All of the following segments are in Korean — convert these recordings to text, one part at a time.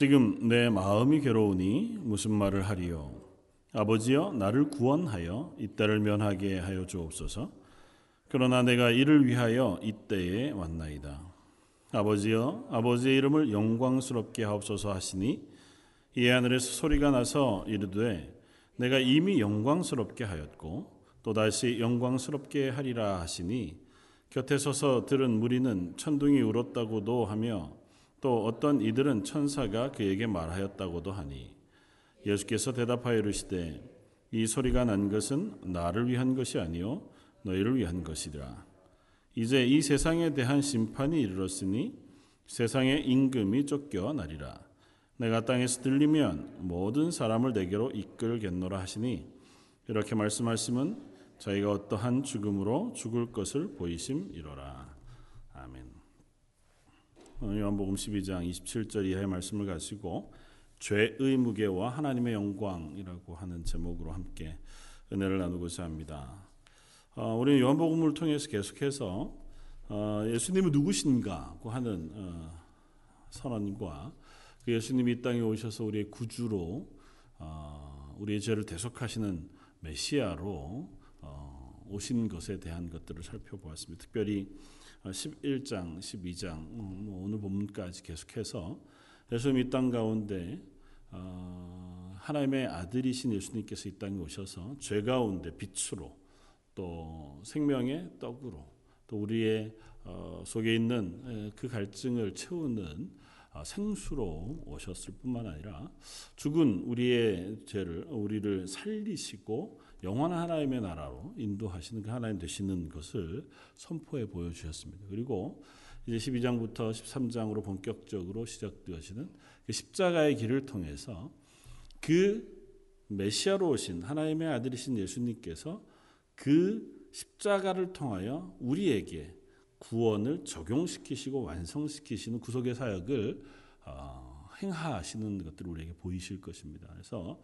지금 내 마음이 괴로우니 무슨 말을 하리요? 아버지여 나를 구원하여 이 때를 면하게 하여 주옵소서. 그러나 내가 이를 위하여 이 때에 왔나이다. 아버지여 아버지의 이름을 영광스럽게 하옵소서 하시니 이 하늘에서 소리가 나서 이르되 내가 이미 영광스럽게 하였고 또다시 영광스럽게 하리라 하시니 곁에 서서 들은 무리는 천둥이 울었다고도 하며 또 어떤 이들은 천사가 그에게 말하였다고도 하니 예수께서 대답하여 이르시되 이 소리가 난 것은 나를 위한 것이 아니요 너희를 위한 것이라 이제 이 세상에 대한 심판이 이르렀으니 세상의 임금이 쫓겨나리라 내가 땅에서 들리면 모든 사람을 내게로 이끌겠노라 하시니 이렇게 말씀하시면 저희가 어떠한 죽음으로 죽을 것을 보이심이로라. 요한복음 12장 27절 이하의 말씀을 가지고 죄의 무게와 하나님의 영광이라고 하는 제목으로 함께 은혜를 나누고자 합니다. 어, 우리는 요한복음을 통해서 계속해서 어, 예수님은 누구신가고 하는 어, 선언과 그 예수님이 이 땅에 오셔서 우리의 구주로 어, 우리의 죄를 대속하시는 메시아로 어, 오신 것에 대한 것들을 살펴보았습니다. 특별히 11장, 어, 12장 뭐 오늘 본문까지 계속해서 예수님 이 땅 가운데 하나님의 아들이신 예수님께서 이 땅에 오셔서 죄 가운데 빛으로 또 생명의 떡으로 또 우리의 속에 있는 그 갈증을 채우는 아, 생수로 오셨을 뿐만 아니라 죽은 우리의 죄를 우리를 살리시고 영원한 하나님의 나라로 인도하시는 그 하나님 되시는 것을 선포해 보여주셨습니다. 그리고 이제 12장부터 13장으로 본격적으로 시작되어지는 그 십자가의 길을 통해서 그 메시아로 오신 하나님의 아들이신 예수님께서 그 십자가를 통하여 우리에게 구원을 적용시키시고 완성시키시는 구속의 사역을 어, 행하시는 것들을 우리에게 보이실 것입니다. 그래서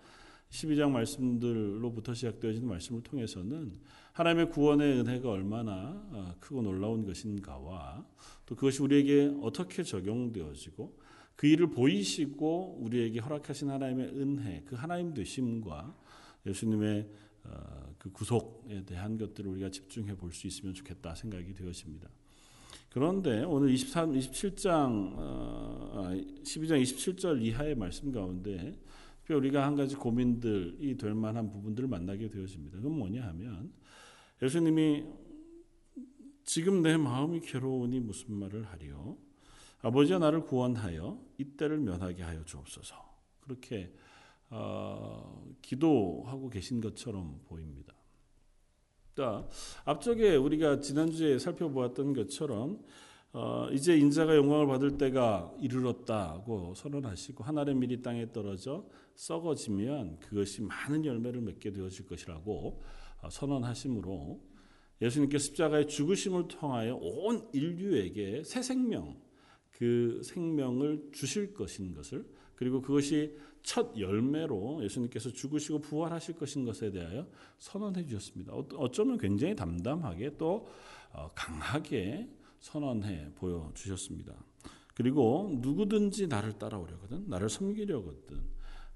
12장 말씀들로부터 시작되어지는 말씀을 통해서는 하나님의 구원의 은혜가 얼마나 어, 크고 놀라운 것인가와 또 그것이 우리에게 어떻게 적용되어지고 그 일을 보이시고 우리에게 허락하신 하나님의 은혜, 그 하나님 되심과 예수님의 어, 그 구속에 대한 것들을 우리가 집중해 볼 수 있으면 좋겠다 생각이 되어집니다. 그런데 오늘 23, 27장, 어, 12장 아, 27절 이하의 말씀 가운데 우리가 한 가지 고민들이 될 만한 부분들을 만나게 되어집니다. 그건 뭐냐 하면 예수님이 지금 내 마음이 괴로우니 무슨 말을 하리요? 아버지가 나를 구원하여 이때를 면하게 하여 주옵소서. 그렇게 어, 기도하고 계신 것처럼 보입니다. 자, 앞쪽에 우리가 지난주에 살펴보았던 것처럼 어, 이제 인자가 영광을 받을 때가 이르렀다고 선언하시고 하늘의 밀이 땅에 떨어져 썩어지면 그것이 많은 열매를 맺게 되어질 것이라고 어, 선언하심으로 예수님께 십자가의 죽으심을 통하여 온 인류에게 새 생명, 그 생명을 주실 것인 것을 그리고 그것이 첫 열매로 예수님께서 죽으시고 부활하실 것인 것에 대하여 선언해 주셨습니다. 어쩌면 굉장히 담담하게 또 어, 강하게 선언해 보여 주셨습니다. 그리고 누구든지 나를 따라오려거든, 나를 섬기려거든,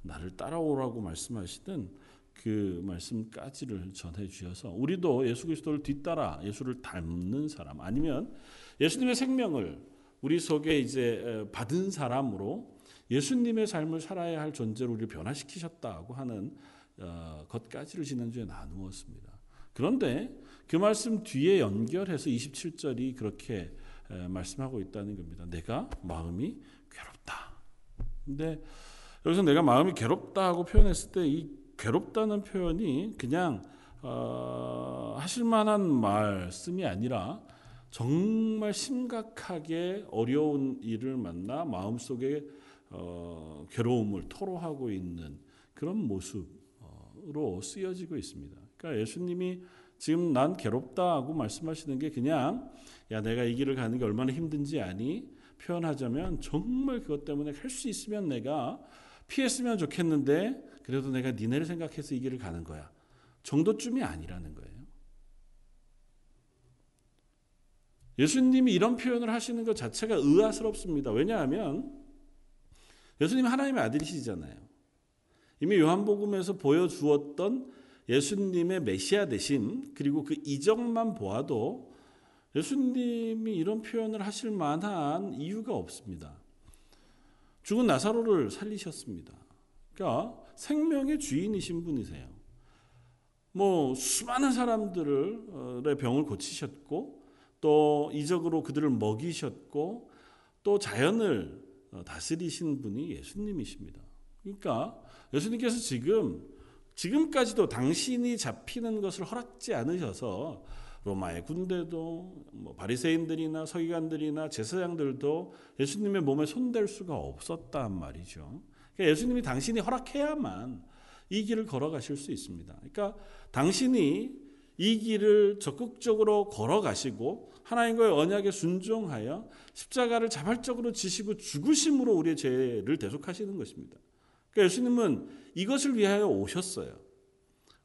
나를 따라오라고 말씀하시든 그 말씀까지를 전해 주셔서 우리도 예수 그리스도를 뒤따라 예수를 닮는 사람 아니면 예수님의 생명을 우리 속에 이제 받은 사람으로 예수님의 삶을 살아야 할 존재로 우리를 변화시키셨다고 하는 어, 것까지를 지난주에 나누었습니다. 그런데 그 말씀 뒤에 연결해서 27절이 그렇게 말씀하고 있다는 겁니다. 내가 마음이 괴롭다. 근데 여기서 내가 마음이 괴롭다고 표현했을 때 이 괴롭다는 표현이 그냥 어, 하실 만한 말씀이 아니라 정말 심각하게 어려운 일을 만나 마음속에 어, 괴로움을 토로하고 있는 그런 모습으로 쓰여지고 있습니다. 그러니까 예수님이 지금 난 괴롭다고 말씀하시는 게 그냥 야 내가 이 길을 가는 게 얼마나 힘든지 아니 표현하자면 정말 그것 때문에 할 수 있으면 내가 피했으면 좋겠는데 그래도 내가 니네를 생각해서 이 길을 가는 거야 정도쯤이 아니라는 거예요. 예수님이 이런 표현을 하시는 것 자체가 의아스럽습니다. 왜냐하면 예수님이 하나님의 아들이시잖아요. 이미 요한복음에서 보여주었던 예수님의 메시아 대신 그리고 그 이적만 보아도 예수님이 이런 표현을 하실 만한 이유가 없습니다. 죽은 나사로를 살리셨습니다. 그러니까 생명의 주인이신 분이세요. 뭐 수많은 사람들의 병을 고치셨고 또 이적으로 그들을 먹이셨고 또 자연을 다스리신 분이 예수님이십니다. 그러니까 예수님께서 지금 지금까지도 당신이 잡히는 것을 허락지 않으셔서 로마의 군대도 뭐 바리새인들이나 서기관들이나 제사장들도 예수님의 몸에 손댈 수가 없었단 말이죠. 그러니까 예수님이 당신이 허락해야만 이 길을 걸어가실 수 있습니다. 그러니까 당신이 이 길을 적극적으로 걸어가시고 하나님과의 언약에 순종하여 십자가를 자발적으로 지시고 죽으심으로 우리의 죄를 대속하시는 것입니다. 그러니까 예수님은 이것을 위하여 오셨어요.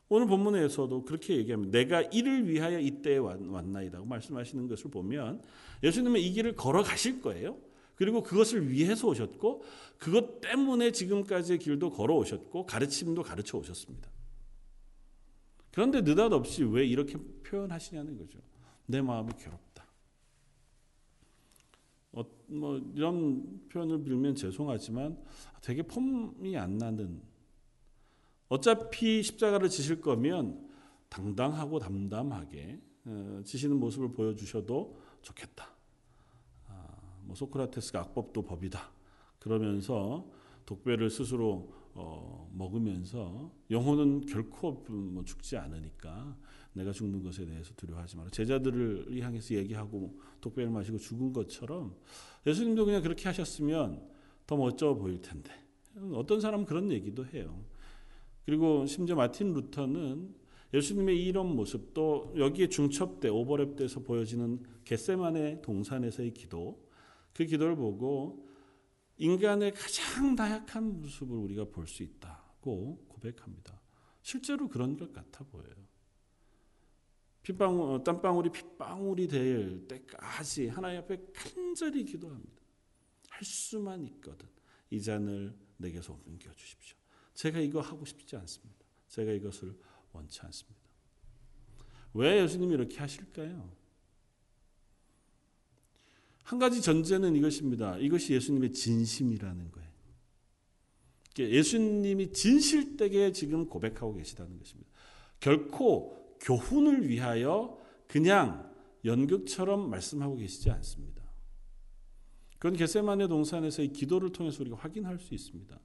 오늘 본문에서도 그렇게 얘기합니다. 내가 이를 위하여 이때에 왔나이다고 말씀하시는 것을 보면 예수님은 이 길을 걸어가실 거예요. 그리고 그것을 위해서 오셨고 그것 때문에 지금까지의 길도 걸어오셨고 가르침도 가르쳐 오셨습니다. 그런데 느닷없이 왜 이렇게 표현하시냐는 거죠. 내 마음이 괴롭다. 어, 뭐 이런 표현을 빌면 죄송하지만 되게 폼이 안 나는 어차피 십자가를 지실 거면 당당하고 담담하게 어, 지시는 모습을 보여주셔도 좋겠다. 아, 뭐 소크라테스가 악법도 법이다. 그러면서 독배를 스스로 어, 먹으면서 영혼은 결코 뭐 죽지 않으니까 내가 죽는 것에 대해서 두려워하지 마라. 제자들을 향해서 얘기하고 독배를 마시고 죽은 것처럼 예수님도 그냥 그렇게 하셨으면 더 멋져 보일 텐데 어떤 사람은 그런 얘기도 해요. 그리고 심지어 마틴 루터는 예수님의 이런 모습 또 여기에 중첩돼 오버랩돼서 보여지는 겟세만의 동산에서의 기도 그 기도를 보고 인간의 가장 나약한 모습을 우리가 볼 수 있다고 고백합니다. 실제로 그런 것 같아 보여요. 핏방울, 어, 땀방울이 핏방울이 될 때까지 하나님 앞에 간절히 기도합니다. 할 수만 있거든 이 잔을 내게서 옮겨 주십시오. 제가 이거 하고 싶지 않습니다. 제가 이것을 원치 않습니다. 왜 예수님이 이렇게 하실까요? 한 가지 전제는 이것입니다. 이것이 예수님의 진심이라는 거예요. 예수님이 진실되게 지금 고백하고 계시다는 것입니다. 결코 교훈을 위하여 그냥 연극처럼 말씀하고 계시지 않습니다. 그건 게세만의 동산에서의 기도를 통해서 우리가 확인할 수 있습니다.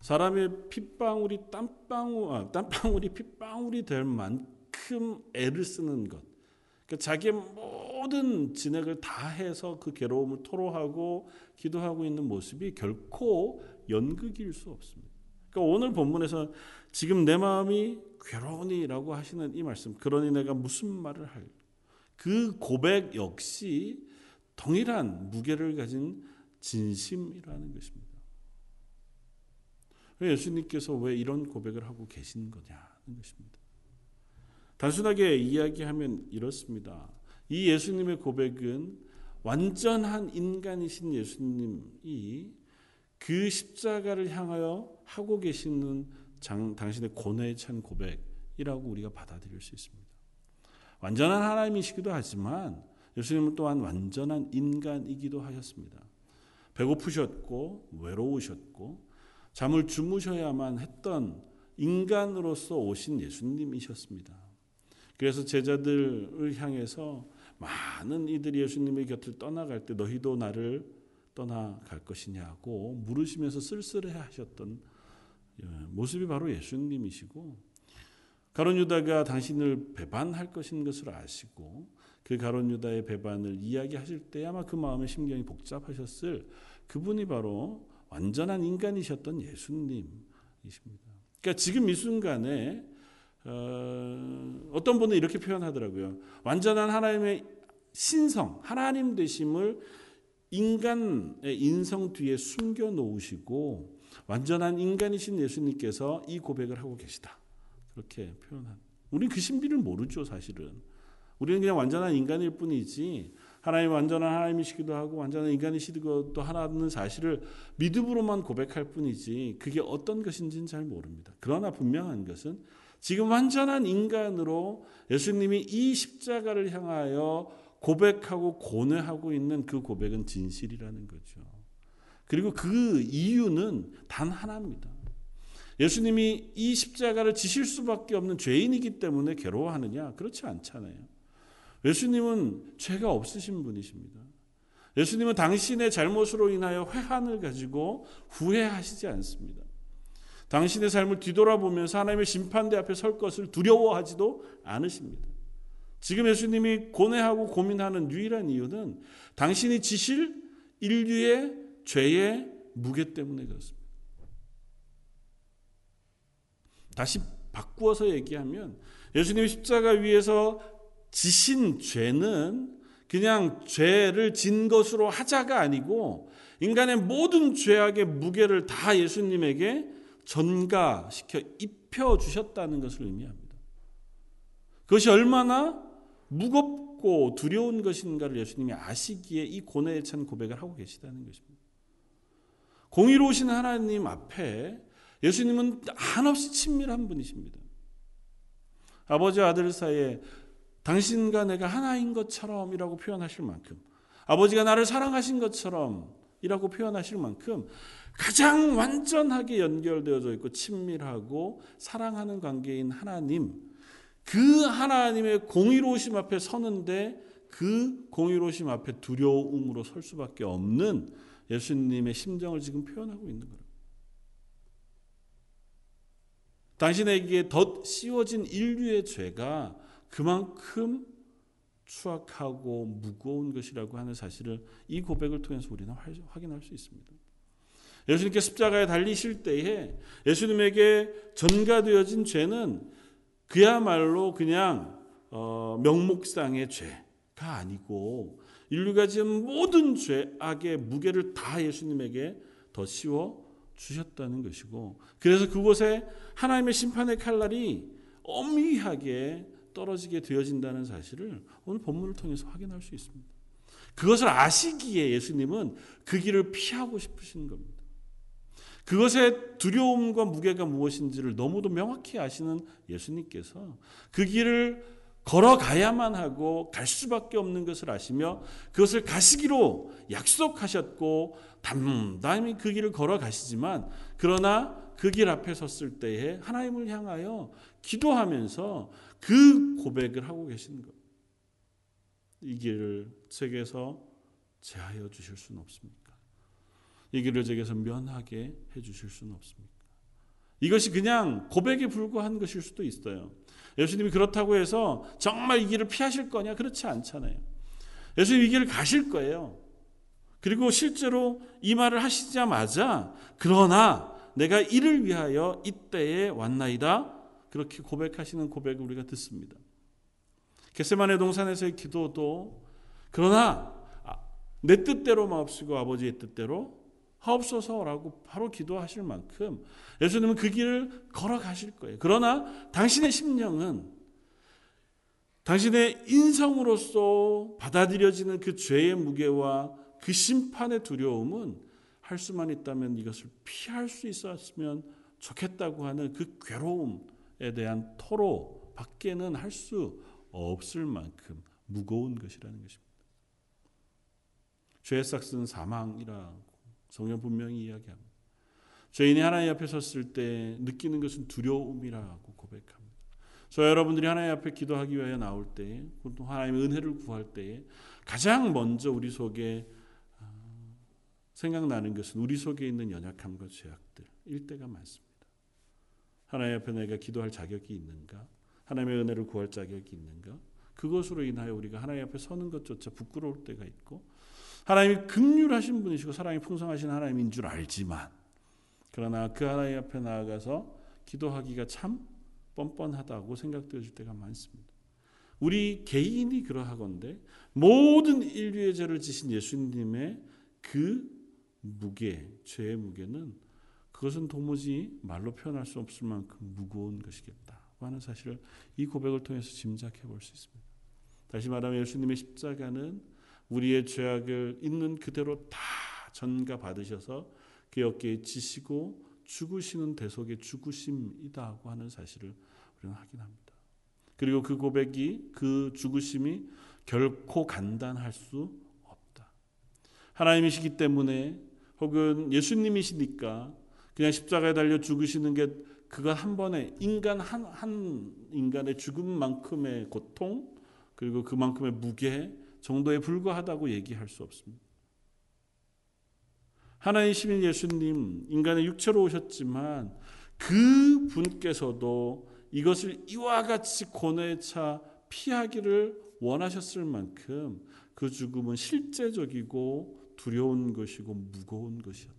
사람의 핏방울이 땀방울, 아, 땀방울이 핏방울이 될 만큼 애를 쓰는 것. 그러니까 자기의 모든 진액을 다 해서 그 괴로움을 토로하고 기도하고 있는 모습이 결코 연극일 수 없습니다. 그러니까 오늘 본문에서 지금 내 마음이 괴로우니라고 하시는 이 말씀, 그러니 내가 무슨 말을 할? 그 고백 역시 동일한 무게를 가진 진심이라는 것입니다. 예수님께서 왜 이런 고백을 하고 계신 거냐는 것입니다. 단순하게 이야기하면 이렇습니다. 이 예수님의 고백은 완전한 인간이신 예수님이 그 십자가를 향하여 하고 계시는 장, 당신의 고뇌에 찬 고백이라고 우리가 받아들일 수 있습니다. 완전한 하나님이시기도 하지만 예수님은 또한 완전한 인간이기도 하셨습니다. 배고프셨고 외로우셨고 잠을 주무셔야만 했던 인간으로서 오신 예수님이셨습니다. 그래서 제자들을 향해서 많은 이들이 예수님의 곁을 떠나갈 때 너희도 나를 떠나갈 것이냐고 물으시면서 쓸쓸해 하셨던 예, 모습이 바로 예수님이시고 가론 유다가 당신을 배반할 것인 것을 아시고 그 가론 유다의 배반을 이야기하실 때 아마 그 마음의 심경이 복잡하셨을 그분이 바로 완전한 인간이셨던 예수님이십니다. 그러니까 지금 이 순간에 어, 떤 분은 이렇게 표현하더라고요. 완전한 하나님의 신성, 하나님 되심을 인간의 인성 뒤에 숨겨 놓으시고 완전한 인간이신 예수님께서 이 고백을 하고 계시다. 그렇게 표현한. 우리는 그 신비를 모르죠, 사실은. 우리는 그냥 완전한 인간일 뿐이지 하나님 완전한 하나님이시기도 하고 완전한 인간이시기도 하다는 사실을 믿음으로만 고백할 뿐이지 그게 어떤 것인지는 잘 모릅니다. 그러나 분명한 것은 지금 완전한 인간으로 예수님이 이 십자가를 향하여 고백하고 고뇌하고 있는 그 고백은 진실이라는 거죠. 그리고 그 이유는 단 하나입니다. 예수님이 이 십자가를 지실 수밖에 없는 죄인이기 때문에 괴로워하느냐? 그렇지 않잖아요. 예수님은 죄가 없으신 분이십니다. 예수님은 당신의 잘못으로 인하여 회한을 가지고 후회하시지 않습니다. 당신의 삶을 뒤돌아보면서 하나님의 심판대 앞에 설 것을 두려워하지도 않으십니다. 지금 예수님이 고뇌하고 고민하는 유일한 이유는 당신이 지실 인류의 죄의 무게 때문에 그렇습니다. 다시 바꾸어서 얘기하면 예수님이 십자가 위에서 지신 죄는 그냥 죄를 진 것으로 하자가 아니고 인간의 모든 죄악의 무게를 다 예수님에게 전가시켜 입혀 주셨다는 것을 의미합니다. 그것이 얼마나 무겁고 두려운 것인가를 예수님이 아시기에 이 고뇌에 찬 고백을 하고 계시다는 것입니다. 공의로우신 하나님 앞에 예수님은 한없이 친밀한 분이십니다. 아버지와 아들 사이에 당신과 내가 하나인 것처럼이라고 표현하실 만큼 아버지가 나를 사랑하신 것처럼 이라고 표현하실 만큼 가장 완전하게 연결되어져 있고 친밀하고 사랑하는 관계인 하나님 그 하나님의 공의로우심 앞에 서는데 그 공의로우심 앞에 두려움으로 설 수밖에 없는 예수님의 심정을 지금 표현하고 있는 거예요. 당신에게 덧 씌워진 인류의 죄가 그만큼 추악하고 무거운 것이라고 하는 사실을 이 고백을 통해서 우리는 확인할 수 있습니다. 예수님께 십자가에 달리실 때에 예수님에게 전가되어진 죄는 그야말로 그냥 어, 명목상의 죄가 아니고 인류가 지은 모든 죄악의 무게를 다 예수님에게 더 씌워 주셨다는 것이고 그래서 그곳에 하나님의 심판의 칼날이 엄미하게 떨어지게 되어진다는 사실을 오늘 본문을 통해서 확인할 수 있습니다. 그것을 아시기에 예수님은 그 길을 피하고 싶으신 겁니다. 그것의 두려움과 무게가 무엇인지를 너무도 명확히 아시는 예수님께서 그 길을 걸어가야만 하고 갈 수밖에 없는 것을 아시며 그것을 가시기로 약속하셨고 담담히 그 길을 걸어가시지만 그러나 그 길 앞에 섰을 때에 하나님을 향하여 기도하면서 그 고백을 하고 계신 것. 이 길을 제게서 제하여 주실 수는 없습니까? 이 길을 제게서 면하게 해 주실 수는 없습니까? 이것이 그냥 고백에 불과한 것일 수도 있어요. 예수님이 그렇다고 해서 정말 이 길을 피하실 거냐? 그렇지 않잖아요. 예수님 이 길을 가실 거예요. 그리고 실제로 이 말을 하시자마자 그러나 내가 이를 위하여 이때에 왔나이다. 그렇게 고백하시는 고백을 우리가 듣습니다. 겟세만의 동산에서의 기도도 그러나 내 뜻대로 마옵시고 아버지의 뜻대로 하옵소서라고 바로 기도하실 만큼 예수님은 그 길을 걸어가실 거예요. 그러나 당신의 심령은 당신의 인성으로서 받아들여지는 그 죄의 무게와 그 심판의 두려움은 할 수만 있다면 이것을 피할 수 있었으면 좋겠다고 하는 그 괴로움에 대한 토로 밖에는 할 수 없을 만큼 무거운 것이라는 것입니다. 죄의 싹스는 사망이라고 성경 분명히 이야기합니다. 죄인이 하나님 앞에 섰을 때 느끼는 것은 두려움이라고 고백합니다. 저 여러분들이 하나님 앞에 기도하기 위하여 나올 또 하나님의 은혜를 구할 때에 가장 먼저 우리 속에 어, 생각나는 것은 우리 속에 있는 연약함과 죄악들일 때가 많습니다. 하나님 앞에 내가 기도할 자격이 있는가? 하나님의 은혜를 구할 자격이 있는가? 그것으로 인하여 우리가 하나님 앞에 서는 것조차 부끄러울 때가 있고 하나님이 극률하신 분이시고 사랑이 풍성하신 하나님인 줄 알지만 그러나 그 하나님 앞에 나아가서 기도하기가 참 뻔뻔하다고 생각되어질 때가 많습니다. 우리 개인이 그러하건대 모든 인류의 죄를 지신 예수님의 그 무게, 죄의 무게는 그것은 도무지 말로 표현할 수 없을 만큼 무거운 것이겠다 하는 사실을 이 고백을 통해서 짐작해 볼 수 있습니다. 다시 말하면 예수님의 십자가는 우리의 죄악을 있는 그대로 다 전가 받으셔서 그 어깨에 지시고 죽으시는 대속의 죽으심이다고 하는 사실을 우리는 확인합니다. 그리고 그 고백이 그 죽으심이 결코 간단할 수 없다. 하나님이시기 때문에 혹은 예수님이시니까 그냥 십자가에 달려 죽으시는 게 그것 한 번에 인간 한, 한 인간의 죽음만큼의 고통 그리고 그만큼의 무게 정도에 불과하다고 얘기할 수 없습니다. 하나님이신 예수님 인간의 육체로 오셨지만 그 분께서도 이것을 이와 같이 고뇌에 차 피하기를 원하셨을 만큼 그 죽음은 실제적이고 두려운 것이고 무거운 것이었다.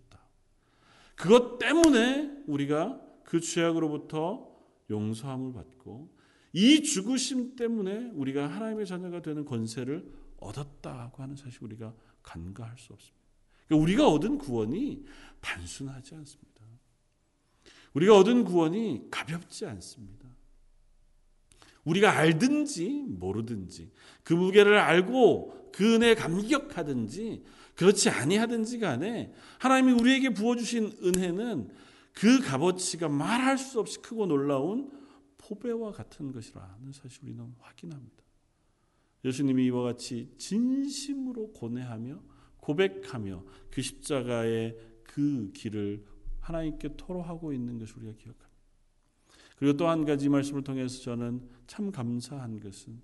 그것 때문에 우리가 그 죄악으로부터 용서함을 받고 이 죽으심 때문에 우리가 하나님의 자녀가 되는 권세를 얻었다고 하는 사실 우리가 간과할 수 없습니다. 그러니까 우리가 얻은 구원이 단순하지 않습니다. 우리가 얻은 구원이 가볍지 않습니다. 우리가 알든지 모르든지 그 무게를 알고 그 은혜에 감격하든지 그렇지 아니하든지 간에 하나님이 우리에게 부어주신 은혜는 그 값어치가 말할 수 없이 크고 놀라운 포배와 같은 것이라는 사실 우리는 확인합니다. 예수님이 이와 같이 진심으로 고뇌하며 고백하며 그 십자가의 그 길을 하나님께 토로하고 있는 것을 우리가 기억합니다. 그리고 또 한 가지 말씀을 통해서 저는 참 감사한 것은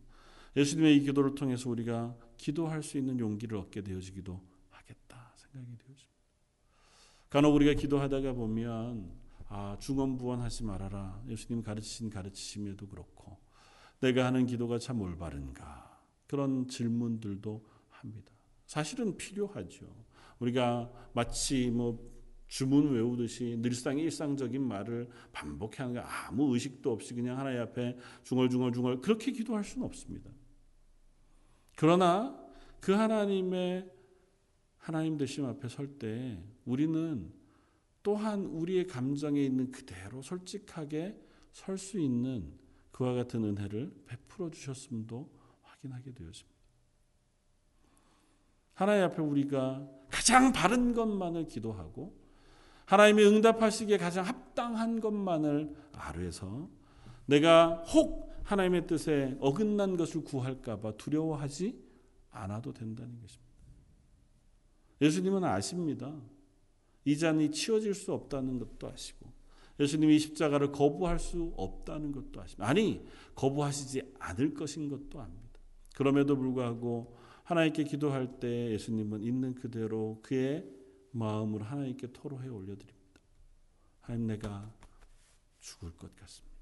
예수님의 이 기도를 통해서 우리가 기도할 수 있는 용기를 얻게 되어지기도 하겠다 생각이 되어집니다. 간혹 우리가 기도하다가 보면 아 중언부언하지 말아라 예수님 가르치신 가르치심에도 그렇고 내가 하는 기도가 참 올바른가 그런 질문들도 합니다. 사실은 필요하죠. 우리가 마치 뭐 주문 외우듯이 늘상의 일상적인 말을 반복하는 게 아무 의식도 없이 그냥 하나님 앞에 중얼중얼중얼 그렇게 기도할 수는 없습니다. 그러나 그 하나님의 하나님 되심 앞에 설 때 우리는 또한 우리의 감정에 있는 그대로 솔직하게 설 수 있는 그와 같은 은혜를 베풀어 주셨음도 확인하게 되었습니다. 하나님 앞에 우리가 가장 바른 것만을 기도하고 하나님이 응답하시기에 가장 합당한 것만을 아뢰서 내가 혹 하나님의 뜻에 어긋난 것을 구할까봐 두려워하지 않아도 된다는 것입니다. 예수님은 아십니다. 이 잔이 치워질 수 없다는 것도 아시고 예수님이 십자가를 거부할 수 없다는 것도 아십니다. 아니 거부하시지 않을 것인 것도 압니다. 그럼에도 불구하고 하나님께 기도할 때 예수님은 있는 그대로 그의 마음을 하나님께 토로해 올려드립니다. 하나님 내가 죽을 것 같습니다.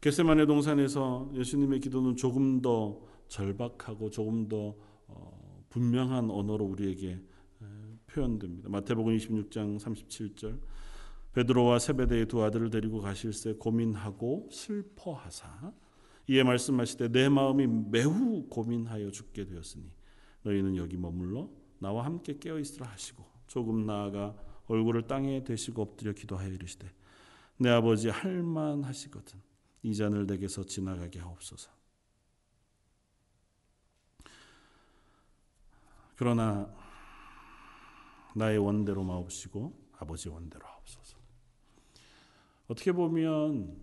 겟세만의 동산에서 예수님의 기도는 조금 더 절박하고 조금 더 어, 분명한 언어로 우리에게 표현됩니다. 마태복음 26장 37절 베드로와 세베대의 두 아들을 데리고 가실새 고민하고 슬퍼하사 이에 말씀하시되 내 마음이 매우 고민하여 죽게 되었으니 너희는 여기 머물러 나와 함께 깨어 있으라 하시고 조금 나아가 얼굴을 땅에 대시고 엎드려 기도하여 이르시되 내 아버지 할만하시거든 이 잔을 내게서 지나가게 하옵소서. 그러나 나의 원대로 마옵시고 아버지 원대로 하옵소서. 어떻게 보면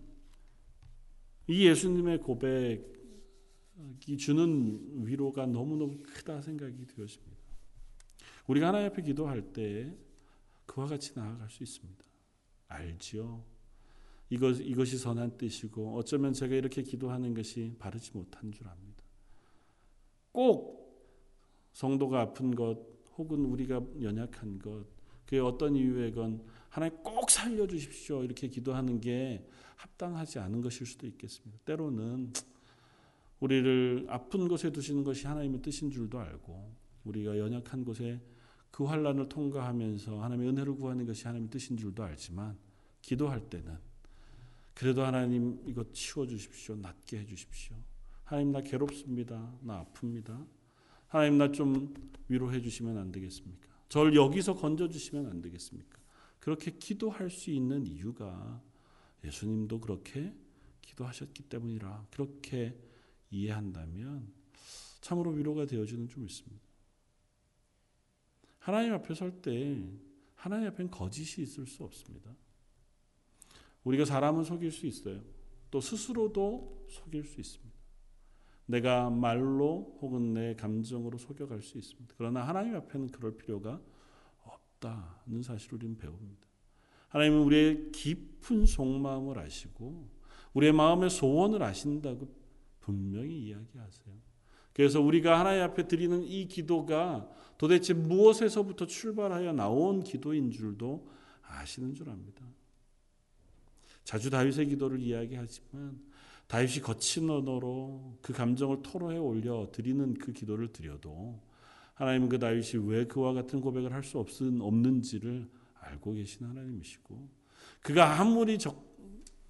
이 예수님의 고백이 주는 위로가 너무너무 크다 생각이 되었습니다. 우리가 하나님 앞에 기도할 때 그와 같이 나아갈 수 있습니다. 알지요. 이것, 이것이 선한 뜻이고 어쩌면 제가 이렇게 기도하는 것이 바르지 못한 줄 압니다. 꼭 성도가 아픈 것 혹은 우리가 연약한 것 그게 어떤 이유에건 하나님 꼭 살려주십시오 이렇게 기도하는 게 합당하지 않은 것일 수도 있겠습니다. 때로는 우리를 아픈 곳에 두시는 것이 하나님의 뜻인 줄도 알고 우리가 연약한 곳에 그 환란을 통과하면서 하나님의 은혜를 구하는 것이 하나님의 뜻인 줄도 알지만 기도할 때는 그래도 하나님 이거 치워 주십시오. 낫게 해 주십시오. 하나님 나 괴롭습니다. 나 아픕니다. 하나님 나 좀 위로해 주시면 안 되겠습니까? 절 여기서 건져 주시면 안 되겠습니까? 그렇게 기도할 수 있는 이유가 예수님도 그렇게 기도하셨기 때문이라 그렇게 이해한다면 참으로 위로가 되어지는 줄 믿습니다. 하나님 앞에 설 때 하나님 앞엔 거짓이 있을 수 없습니다. 우리가 사람은 속일 수 있어요. 또 스스로도 속일 수 있습니다. 내가 말로 혹은 내 감정으로 속여갈 수 있습니다. 그러나 하나님 앞에는 그럴 필요가 없다는 사실을 우리는 배웁니다. 하나님은 우리의 깊은 속마음을 아시고 우리의 마음의 소원을 아신다고 분명히 이야기하세요. 그래서 우리가 하나님 앞에 드리는 이 기도가 도대체 무엇에서부터 출발하여 나온 기도인 줄도 아시는 줄 압니다. 자주 다윗의 기도를 이야기하지만 다윗이 거친 언어로 그 감정을 토로해 올려 드리는 그 기도를 드려도 하나님은 그 다윗이 왜 그와 같은 고백을 할 수 없는지를 알고 계신 하나님이시고 그가 아무리 적,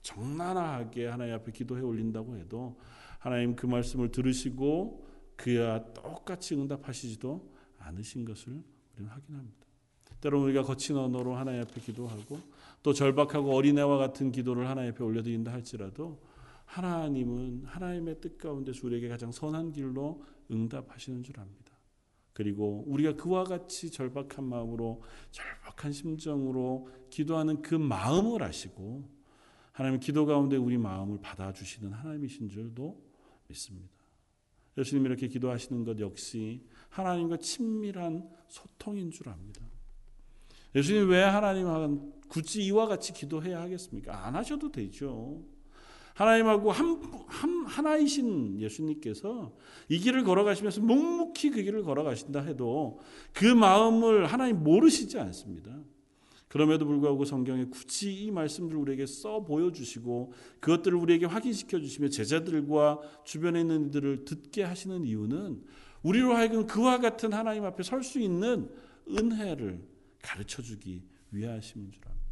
적나라하게 하나님 앞에 기도해 올린다고 해도 하나님 그 말씀을 들으시고 그와 똑같이 응답하시지도 않으신 것을 우리는 확인합니다. 때로는 우리가 거친 언어로 하나님 앞에 기도하고 또 절박하고 어린애와 같은 기도를 하나님 앞에 올려드린다 할지라도 하나님은 하나님의 뜻 가운데서 우리에게 가장 선한 길로 응답하시는 줄 압니다. 그리고 우리가 그와 같이 절박한 마음으로 절박한 심정으로 기도하는 그 마음을 아시고 하나님 기도 가운데 우리 마음을 받아주시는 하나님이신 줄도 믿습니다. 예수님 이렇게 기도하시는 것 역시 하나님과 친밀한 소통인 줄 압니다. 예수님 왜 하나님과 굳이 이와 같이 기도해야 하겠습니까? 안 하셔도 되죠. 하나님하고 한, 한, 하나이신 예수님께서 이 길을 걸어가시면서 묵묵히 그 길을 걸어가신다 해도 그 마음을 하나님 모르시지 않습니다. 그럼에도 불구하고 성경에 굳이 이 말씀을 우리에게 써 보여주시고 그것들을 우리에게 확인시켜 주시며 제자들과 주변에 있는 이들을 듣게 하시는 이유는 우리로 하여금 그와 같은 하나님 앞에 설 수 있는 은혜를 가르쳐 주기 위하심인 줄 압니다.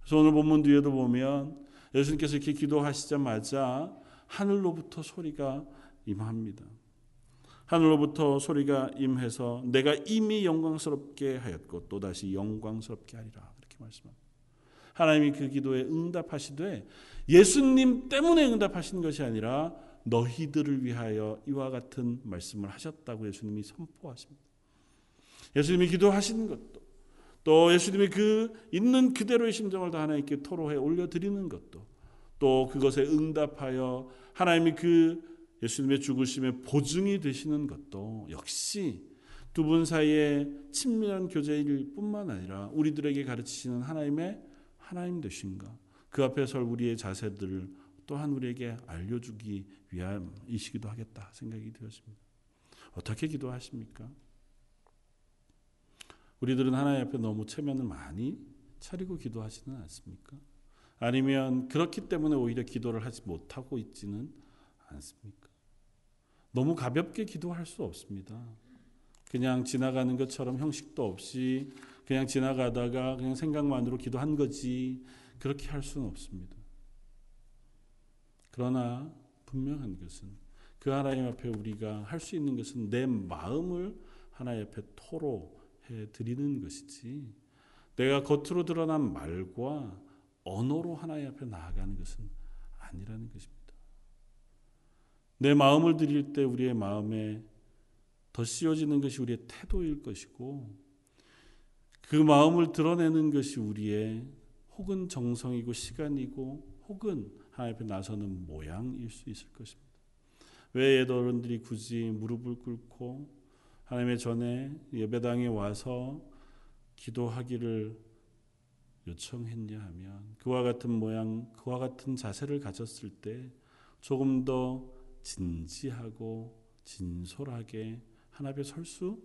그래서 오늘 본문 뒤에도 보면 예수님께서 이렇게 기도하시자마자 하늘로부터 소리가 임합니다. 하늘로부터 소리가 임해서 내가 이미 영광스럽게 하였고 또 다시 영광스럽게 하리라 이렇게 말씀합니다. 하나님이 그 기도에 응답하시되 예수님 때문에 응답하신 것이 아니라 너희들을 위하여 이와 같은 말씀을 하셨다고 예수님이 선포하십니다. 예수님이 기도하시는 것도 또 예수님이 그 있는 그대로의 심정을 다 하나님께 토로해 올려드리는 것도 또 그것에 응답하여 하나님이 그 예수님의 죽으심의 보증이 되시는 것도 역시 두 분 사이의 친밀한 교제일 뿐만 아니라 우리들에게 가르치시는 하나님의 하나님 되신가 그 앞에 설 우리의 자세들을 또한 우리에게 알려주기 위함이시기도 하겠다 생각이 되었습니다. 어떻게 기도하십니까? 우리들은 하나님 앞에 너무 체면을 많이 차리고 기도하지는 않습니까? 아니면 그렇기 때문에 오히려 기도를 하지 못하고 있지는 않습니까? 너무 가볍게 기도할 수 없습니다. 그냥 지나가는 것처럼 형식도 없이 그냥 지나가다가 그냥 생각만으로 기도한 거지 그렇게 할 수는 없습니다. 그러나 분명한 것은 그 하나님 앞에 우리가 할 수 있는 것은 내 마음을 하나님 앞에 토로 해 드리는 것이지 내가 겉으로 드러난 말과 언어로 하나님 앞에 나아가는 것은 아니라는 것입니다. 내 마음을 드릴 때 우리의 마음에 더 씌워지는 것이 우리의 태도일 것이고 그 마음을 드러내는 것이 우리의 혹은 정성이고 시간이고 혹은 하나님 앞에 나서는 모양일 수 있을 것입니다. 왜 예도른들이 굳이 무릎을 꿇고 하나님의 전에 예배당에 와서 기도하기를 요청했냐 하면 그와 같은 모양, 그와 같은 자세를 가졌을 때 조금 더 진지하고 진솔하게 하나님 설수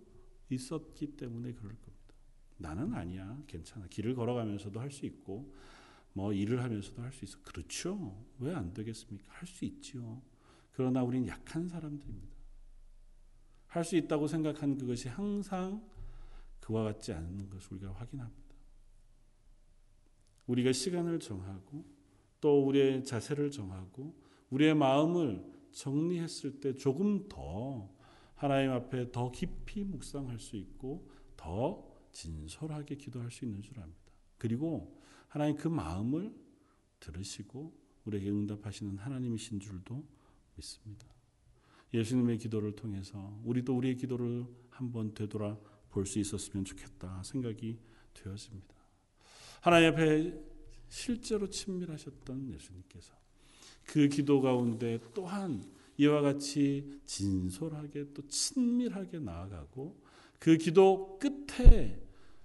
있었기 때문에 그럴 겁니다. 나는 아니야. 괜찮아. 길을 걸어가면서도 할 수 있고 뭐 일을 하면서도 할 수 있어. 그렇죠. 왜 안 되겠습니까? 할 수 있지요. 그러나 우리는 약한 사람들입니다. 할 수 있다고 생각한 그것이 항상 그와 같지 않은 것을 우리가 확인합니다. 우리가 시간을 정하고 또 우리의 자세를 정하고 우리의 마음을 정리했을 때 조금 더 하나님 앞에 더 깊이 묵상할 수 있고 더 진솔하게 기도할 수 있는 줄 압니다. 그리고 하나님 그 마음을 들으시고 우리에게 응답하시는 하나님이신 줄도 믿습니다. 예수님의 기도를 통해서 우리도 우리의 기도를 한번 되돌아 볼 수 있었으면 좋겠다 생각이 되었습니다. 하나님 앞에 실제로 친밀하셨던 예수님께서 그 기도 가운데 또한 이와 같이 진솔하게 또 친밀하게 나아가고 그 기도 끝에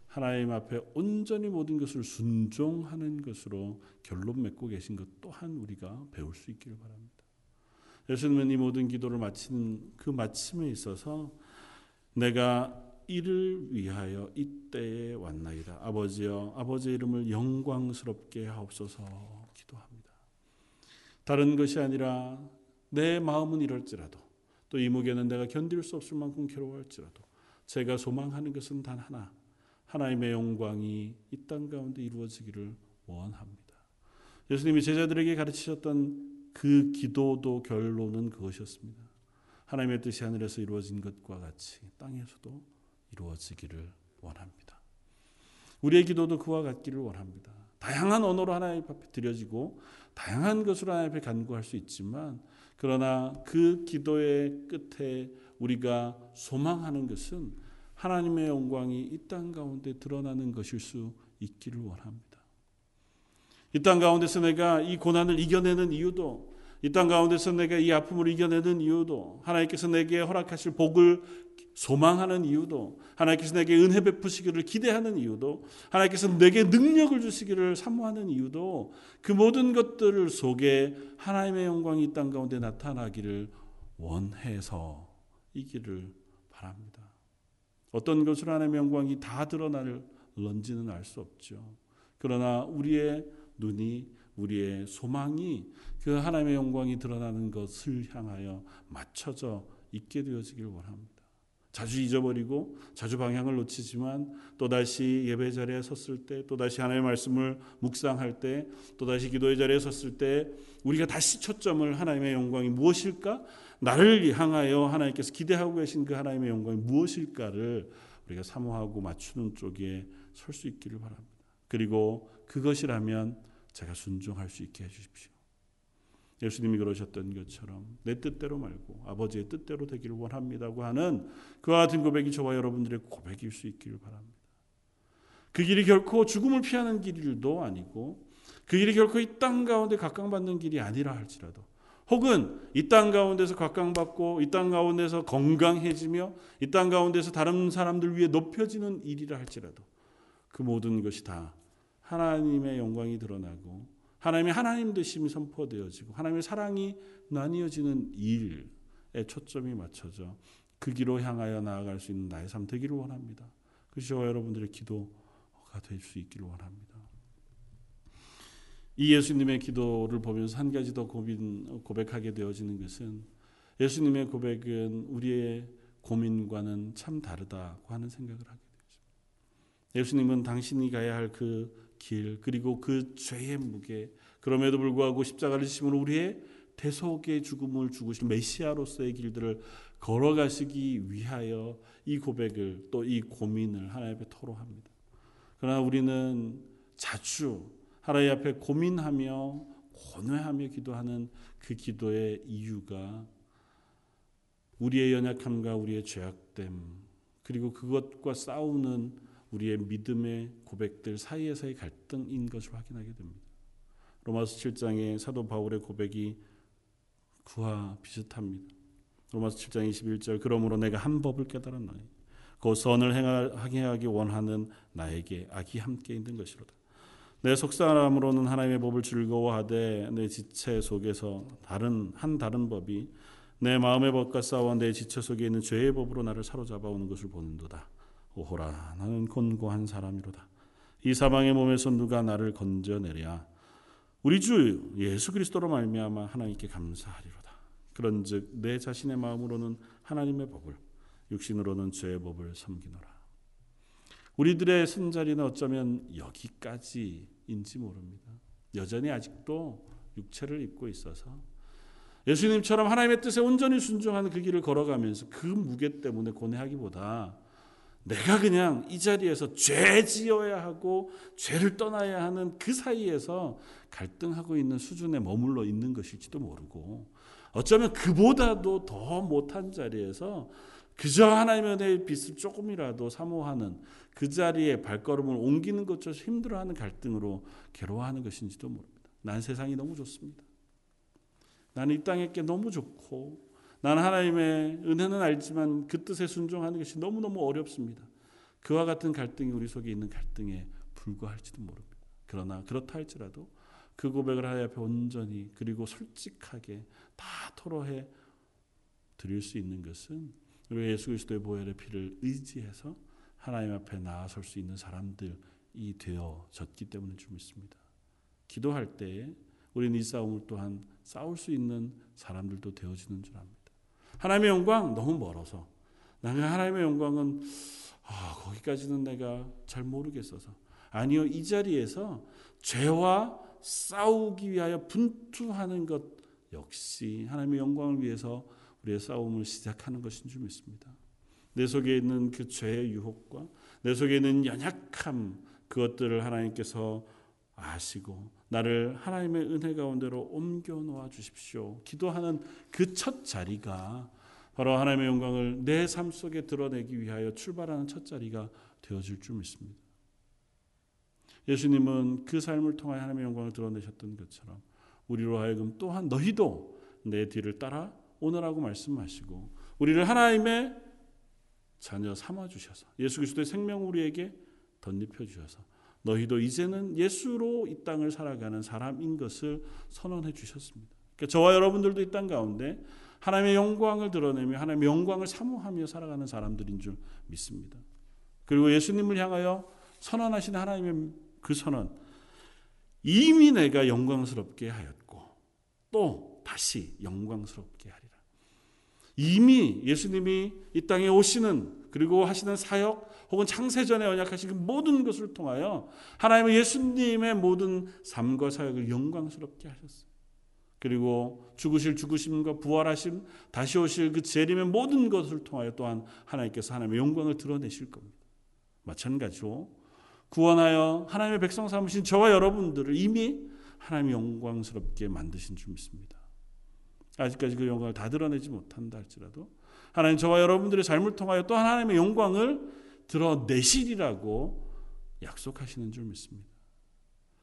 하나님 앞에 온전히 모든 것을 순종하는 것으로 결론 맺고 계신 것 또한 우리가 배울 수 있기를 바랍니다. 예수님은 이 모든 기도를 마치는 그 마침에 있어서 내가 이를 위하여 이때에 왔나이다. 아버지여, 아버지의 이름을 영광스럽게 하옵소서 기도합니다. 다른 것이 아니라 내 마음은 이럴지라도 또 이 무게는 내가 견딜 수 없을 만큼 괴로워할지라도 제가 소망하는 것은 단 하나 하나님의 영광이 이 땅 가운데 이루어지기를 원합니다. 예수님이 제자들에게 가르치셨던 그 기도도 결론은 그것이었습니다. 하나님의 뜻이 하늘에서 이루어진 것과 같이 땅에서도 이루어지기를 원합니다. 우리의 기도도 그와 같기를 원합니다. 다양한 언어로 하나님 앞에 드려지고 다양한 것으로 하나님 앞에 간구할 수 있지만 그러나 그 기도의 끝에 우리가 소망하는 것은 하나님의 영광이 이 땅 가운데 드러나는 것일 수 있기를 원합니다. 이 땅 가운데서 내가 이 고난을 이겨내는 이유도 이 땅 가운데서 내가 이 아픔을 이겨내는 이유도 하나님께서 내게 허락하실 복을 소망하는 이유도 하나님께서 내게 은혜 베푸시기를 기대하는 이유도 하나님께서 내게 능력을 주시기를 사모하는 이유도 그 모든 것들 속에 하나님의 영광이 이 땅 가운데 나타나기를 원해서 이기를 바랍니다. 어떤 것으로 하나님의 영광이 다 드러날 런지는 알 수 없죠. 그러나 우리의 눈이 우리의 소망이 그 하나님의 영광이 드러나는 것을 향하여 맞춰져 있게 되어지길 원합니다. 자주 잊어버리고 자주 방향을 놓치지만 또다시 예배 자리에 섰을 때 또다시 하나님의 말씀을 묵상할 때 또다시 기도의 자리에 섰을 때 우리가 다시 초점을 하나님의 영광이 무엇일까? 나를 향하여 하나님께서 기대하고 계신 그 하나님의 영광이 무엇일까를 우리가 사모하고 맞추는 쪽에 설 수 있기를 바랍니다. 그리고 그것이라면 제가 순종할 수 있게 해 주십시오. 예수님이 그러셨던 것처럼 내 뜻대로 말고 아버지의 뜻대로 되기를 원합니다고 하는 그와 같은 고백이 저와 여러분들의 고백일 수 있기를 바랍니다. 그 길이 결코 죽음을 피하는 길도 아니고 그 길이 결코 이 땅 가운데 각광받는 길이 아니라 할지라도 혹은 이 땅 가운데서 각광받고 이 땅 가운데서 건강해지며 이 땅 가운데서 다른 사람들 위해 높여지는 일이라 할지라도 그 모든 것이 다 하나님의 영광이 드러나고 하나님의 하나님 되심이 선포되어지고 하나님의 사랑이 나뉘어지는 일에 초점이 맞춰져 그 길로 향하여 나아갈 수 있는 나의 삶 되기를 원합니다. 그것이 저와 여러분들의 기도가 될 수 있기를 원합니다. 이 예수님의 기도를 보면서 한 가지 더 고민, 고백하게 되어지는 것은 예수님의 고백은 우리의 고민과는 참 다르다고 하는 생각을 하게 되죠. 예수님은 당신이 가야 할 그 길 그리고 그 죄의 무게 그럼에도 불구하고 십자가를 지심으로 우리의 대속의 죽음을 죽으신 메시아로서의 길들을 걸어가시기 위하여 이 고백을 또 이 고민을 하나님 앞에 토로합니다. 그러나 우리는 자주 하나님 앞에 고민하며 고뇌하며 기도하는 그 기도의 이유가 우리의 연약함과 우리의 죄악됨 그리고 그것과 싸우는 우리의 믿음의 고백들 사이에서의 갈등인 것을 확인하게 됩니다. 로마서 7장의 사도 바울의 고백이 그와 비슷합니다. 로마서 7장 21절 그러므로 내가 한 법을 깨달았나니 그 선을 행하기 원하는 나에게 악이 함께 있는 것이로다. 내 속사람으로는 하나님의 법을 즐거워하되 내 지체 속에서 다른 한 다른 법이 내 마음의 법과 싸워 내 지체 속에 있는 죄의 법으로 나를 사로잡아 오는 것을 보는도다. 오호라 나는 곤고한 사람이로다. 이 사방의 몸에서 누가 나를 건져내랴. 우리 주 예수 그리스도로 말미암아 하나님께 감사하리로다. 그런즉 내 자신의 마음으로는 하나님의 법을 육신으로는 죄의 법을 섬기노라. 우리들의 선자리는 어쩌면 여기까지인지 모릅니다. 여전히 아직도 육체를 입고 있어서 예수님처럼 하나님의 뜻에 온전히 순종하는 그 길을 걸어가면서 그 무게 때문에 고뇌하기보다 내가 그냥 이 자리에서 죄 지어야 하고 죄를 떠나야 하는 그 사이에서 갈등하고 있는 수준에 머물러 있는 것일지도 모르고 어쩌면 그보다도 더 못한 자리에서 그저 하나님의 은혜의 빛을 조금이라도 사모하는 그 자리에 발걸음을 옮기는 것조차 힘들어하는 갈등으로 괴로워하는 것인지도 모릅니다. 난 세상이 너무 좋습니다. 나는 이 땅에 게 너무 좋고 나는 하나님의 은혜는 알지만 그 뜻에 순종하는 것이 너무너무 어렵습니다. 그와 같은 갈등이 우리 속에 있는 갈등에 불과할지도 모릅니다. 그러나 그렇다 할지라도 그 고백을 하나님 앞에 온전히 그리고 솔직하게 다 토로해 드릴 수 있는 것은 우리 예수 그리스도의 보혈의 피를 의지해서 하나님 앞에 나아설 수 있는 사람들이 되어졌기 때문인 줄 믿습니다. 기도할 때 우리는 이 싸움을 또한 싸울 수 있는 사람들도 되어지는 줄 압니다. 하나님의 영광 너무 멀어서 나는 하나님의 영광은 아, 거기까지는 내가 잘 모르겠어서 아니요 이 자리에서 죄와 싸우기 위하여 분투하는 것 역시 하나님의 영광을 위해서 우리의 싸움을 시작하는 것인 줄 믿습니다. 내 속에 있는 그 죄의 유혹과 내 속에 있는 연약함 그것들을 하나님께서 아시고 나를 하나님의 은혜 가운데로 옮겨 놓아 주십시오. 기도하는 그 첫 자리가 바로 하나님의 영광을 내 삶 속에 드러내기 위하여 출발하는 첫 자리가 되어질 줄 믿습니다. 예수님은 그 삶을 통하 하나님의 영광을 드러내셨던 것처럼 우리로 하여금 또한 너희도 내 뒤를 따라 오너라고 말씀하시고 우리를 하나님의 자녀 삼아 주셔서 예수 그리스도의 생명 우리에게 덧입혀 주셔서 너희도 이제는 예수로 이 땅을 살아가는 사람인 것을 선언해 주셨습니다. 그러니까 저와 여러분들도 이 땅 가운데 하나님의 영광을 드러내며 하나님의 영광을 사모하며 살아가는 사람들인 줄 믿습니다. 그리고 예수님을 향하여 선언하신 하나님의 그 선언 이미 내가 영광스럽게 하였고 또 다시 영광스럽게 하리라. 이미 예수님이 이 땅에 오시는 그리고 하시는 사역 혹은 창세전에 언약하신 그 모든 것을 통하여 하나님의 예수님의 모든 삶과 사역을 영광스럽게 하셨어요. 그리고 죽으실 죽으심과 부활하심 다시 오실 그 재림의 모든 것을 통하여 또한 하나님께서 하나님의 영광을 드러내실 겁니다. 마찬가지로 구원하여 하나님의 백성 삼으신 저와 여러분들을 이미 하나님의 영광스럽게 만드신 줄 믿습니다. 아직까지 그 영광을 다 드러내지 못한다 할지라도 하나님 저와 여러분들의 삶을 통하여 또 하나님의 영광을 드러내시리라고 약속하시는 줄 믿습니다.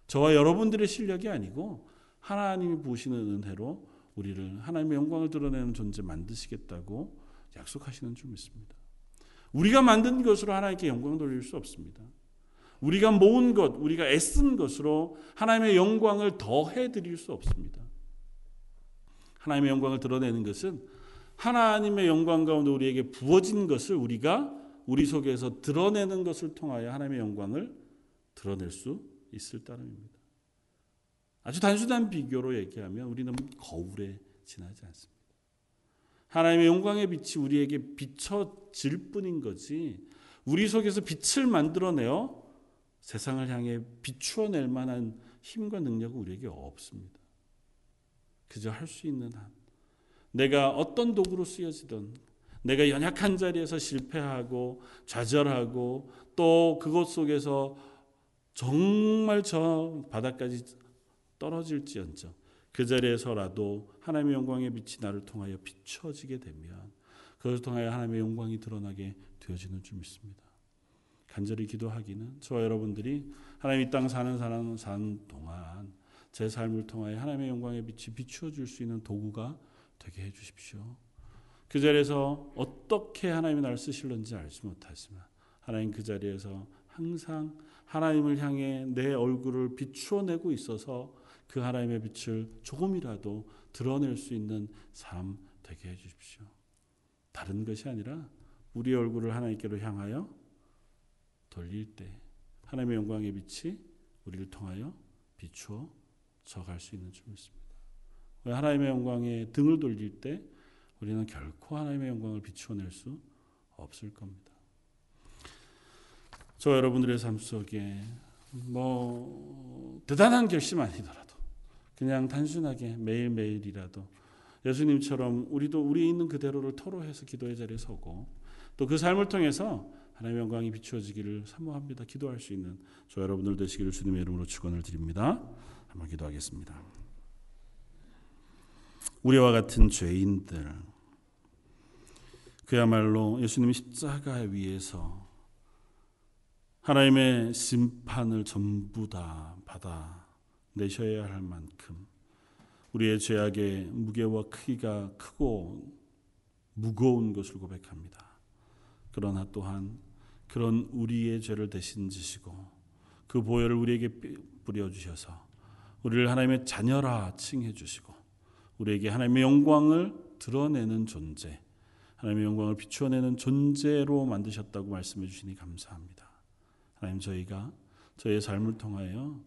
저와 여러분들의 실력이 아니고 하나님이 부으시는 은혜로 우리를 하나님의 영광을 드러내는 존재 만드시겠다고 약속하시는 줄 믿습니다. 우리가 만든 것으로 하나님께 영광 돌릴 수 없습니다. 우리가 모은 것, 우리가 애쓴 것으로 하나님의 영광을 더해 드릴 수 없습니다. 하나님의 영광을 드러내는 것은 하나님의 영광 가운데 우리에게 부어진 것을 우리가 우리 속에서 드러내는 것을 통하여 하나님의 영광을 드러낼 수 있을 따름입니다. 아주 단순한 비교로 얘기하면 우리는 거울에 지나지 않습니다. 하나님의 영광의 빛이 우리에게 비춰질 뿐인 거지 우리 속에서 빛을 만들어내어 세상을 향해 비추어낼 만한 힘과 능력은 우리에게 없습니다. 그저 할 수 있는 한 내가 어떤 도구로 쓰여지든 내가 연약한 자리에서 실패하고 좌절하고 또 그것 속에서 정말 저 바닥까지 떨어질지언정 그 자리에서라도 하나님의 영광의 빛이 나를 통하여 비춰지게 되면 그것을 통하여 하나님의 영광이 드러나게 되어지는 줄 믿습니다. 간절히 기도하기는 저와 여러분들이 하나님 이 땅 사는 사람 사는 동안 제 삶을 통하여 하나님의 영광의 빛이 비추어 줄 수 있는 도구가 되게 해 주십시오. 그 자리에서 어떻게 하나님이 나를 쓰실는지 알지 못하지만 하나님 그 자리에서 항상 하나님을 향해 내 얼굴을 비추어내고 있어서 그 하나님의 빛을 조금이라도 드러낼 수 있는 삶 되게 해 주십시오. 다른 것이 아니라 우리 얼굴을 하나님께로 향하여 돌릴 때 하나님의 영광의 빛이 우리를 통하여 비추어 져갈 수 있는 줄 믿습니다. 하나님의 영광에 등을 돌릴 때 우리는 결코 하나님의 영광을 비추어낼 수 없을 겁니다. 저 여러분들의 삶 속에 뭐 대단한 결심 아니더라도 그냥 단순하게 매일매일이라도 예수님처럼 우리도 우리 있는 그대로를 토로해서 기도의 자리에 서고 또 그 삶을 통해서 하나님의 영광이 비추어지기를 사모합니다. 기도할 수 있는 저 여러분들 되시기를 주님의 이름으로 축원을 드립니다. 한번 기도하겠습니다. 우리와 같은 죄인들 그야말로 예수님이 십자가 위에서 하나님의 심판을 전부 다 받아 내셔야 할 만큼 우리의 죄악의 무게와 크기가 크고 무거운 것을 고백합니다. 그러나 또한 그런 우리의 죄를 대신 지시고 그 보혈을 우리에게 뿌려 주셔서 우리를 하나님의 자녀라 칭해 주시고 우리에게 하나님의 영광을 드러내는 존재, 하나님의 영광을 비추어내는 존재로 만드셨다고 말씀해 주시니 감사합니다. 하나님 저희가 저희의 삶을 통하여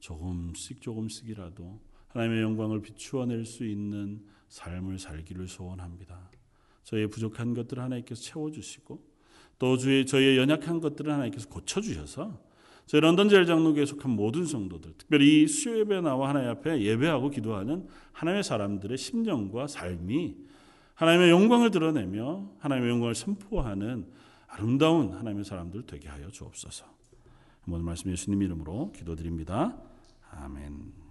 조금씩 조금씩이라도 하나님의 영광을 비추어낼 수 있는 삶을 살기를 소원합니다. 저희의 부족한 것들을 하나님께서 채워주시고 또 주의 저희의 연약한 것들을 하나님께서 고쳐주셔서 저희 런던 제일 장로교에 속한 모든 성도들, 특별히 이 수요 예배 나와 하나님 앞에 예배하고 기도하는 하나님의 사람들의 심령과 삶이 하나님의 영광을 드러내며 하나님의 영광을 선포하는 아름다운 하나님의 사람들 되게 하여 주옵소서. 한번 말씀 예수님 이름으로 기도드립니다. 아멘.